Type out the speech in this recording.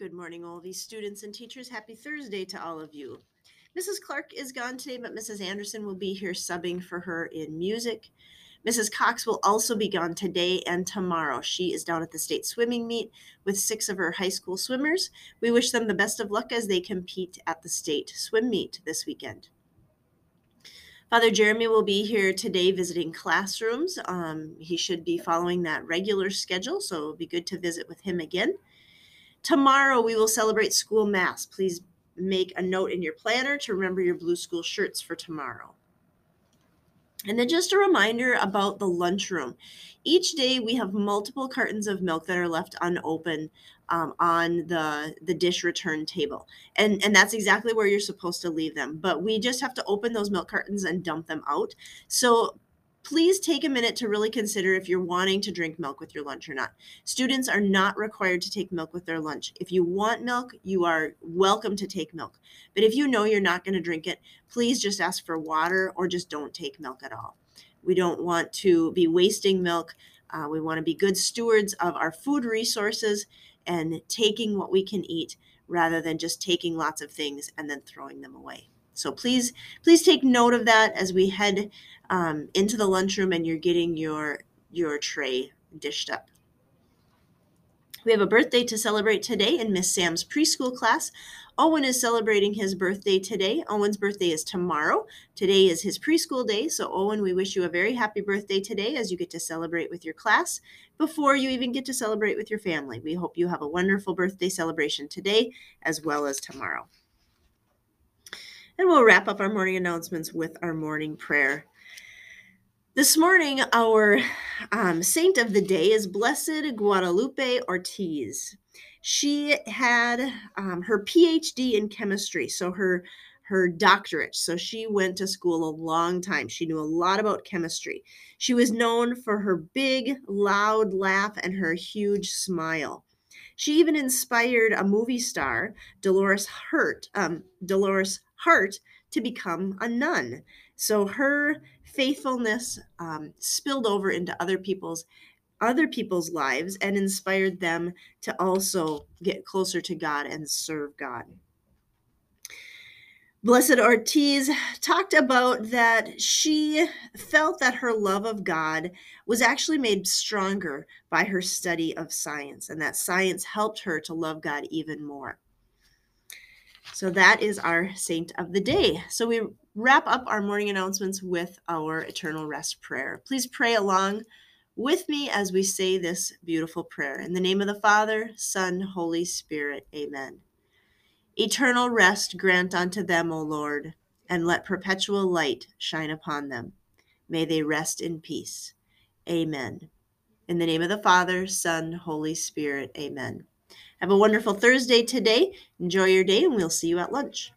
Good morning, all these students and teachers. Happy Thursday to all of you. Mrs. Clark is gone today, but Mrs. Anderson will be here subbing for her in music. Mrs. Cox will also be gone today and tomorrow. She is down at the state swimming meet with six of her high school swimmers. We wish them the best of luck as they compete at the state swim meet this weekend. Father Jeremy will be here today visiting classrooms. Um, he should be following that regular schedule, so it'll be good to visit with him again. Tomorrow we will celebrate school mass. Please make a note in your planner to remember your blue school shirts for tomorrow. And then just a reminder about the lunchroom. Each day we have multiple cartons of milk that are left unopened um, on the the dish return table, and and that's exactly where you're supposed to leave them. But we just have to open those milk cartons and dump them out. So please take a minute to really consider if you're wanting to drink milk with your lunch or not. Students are not required to take milk with their lunch. If you want milk, you are welcome to take milk. But if you know you're not going to drink it, please just ask for water or just don't take milk at all. We don't want to be wasting milk. Uh, we want to be good stewards of our food resources and taking what we can eat rather than just taking lots of things and then throwing them away. So please, please take note of that as we head um, into the lunchroom and you're getting your your tray dished up. We have a birthday to celebrate today in Miss Sam's preschool class. Owen is celebrating his birthday today. Owen's birthday is tomorrow. Today is his preschool day. So, Owen, we wish you a very happy birthday today as you get to celebrate with your class before you even get to celebrate with your family. We hope you have a wonderful birthday celebration today as well as tomorrow. And we'll wrap up our morning announcements with our morning prayer. This morning, our um, saint of the day is Blessed Guadalupe Ortiz. She had um, her PhD in chemistry, so her her doctorate. So she went to school a long time. She knew a lot about chemistry. She was known for her big, loud laugh and her huge smile. She even inspired a movie star, Dolores Hurt, um, Dolores Hart, to become a nun. So her faithfulness um, spilled over into other people's other people's lives and inspired them to also get closer to God and serve God. Blessed Ortiz talked about that she felt that her love of God was actually made stronger by her study of science, and that science helped her to love God even more. So that is our saint of the day. So we wrap up our morning announcements with our eternal rest prayer. Please pray along with me as we say this beautiful prayer. In the name of the Father, Son, Holy Spirit, amen. Eternal rest grant unto them, O Lord, and let perpetual light shine upon them. May they rest in peace. Amen. In the name of the Father, Son, Holy Spirit, amen. Have a wonderful Thursday today. Enjoy your day, and we'll see you at lunch.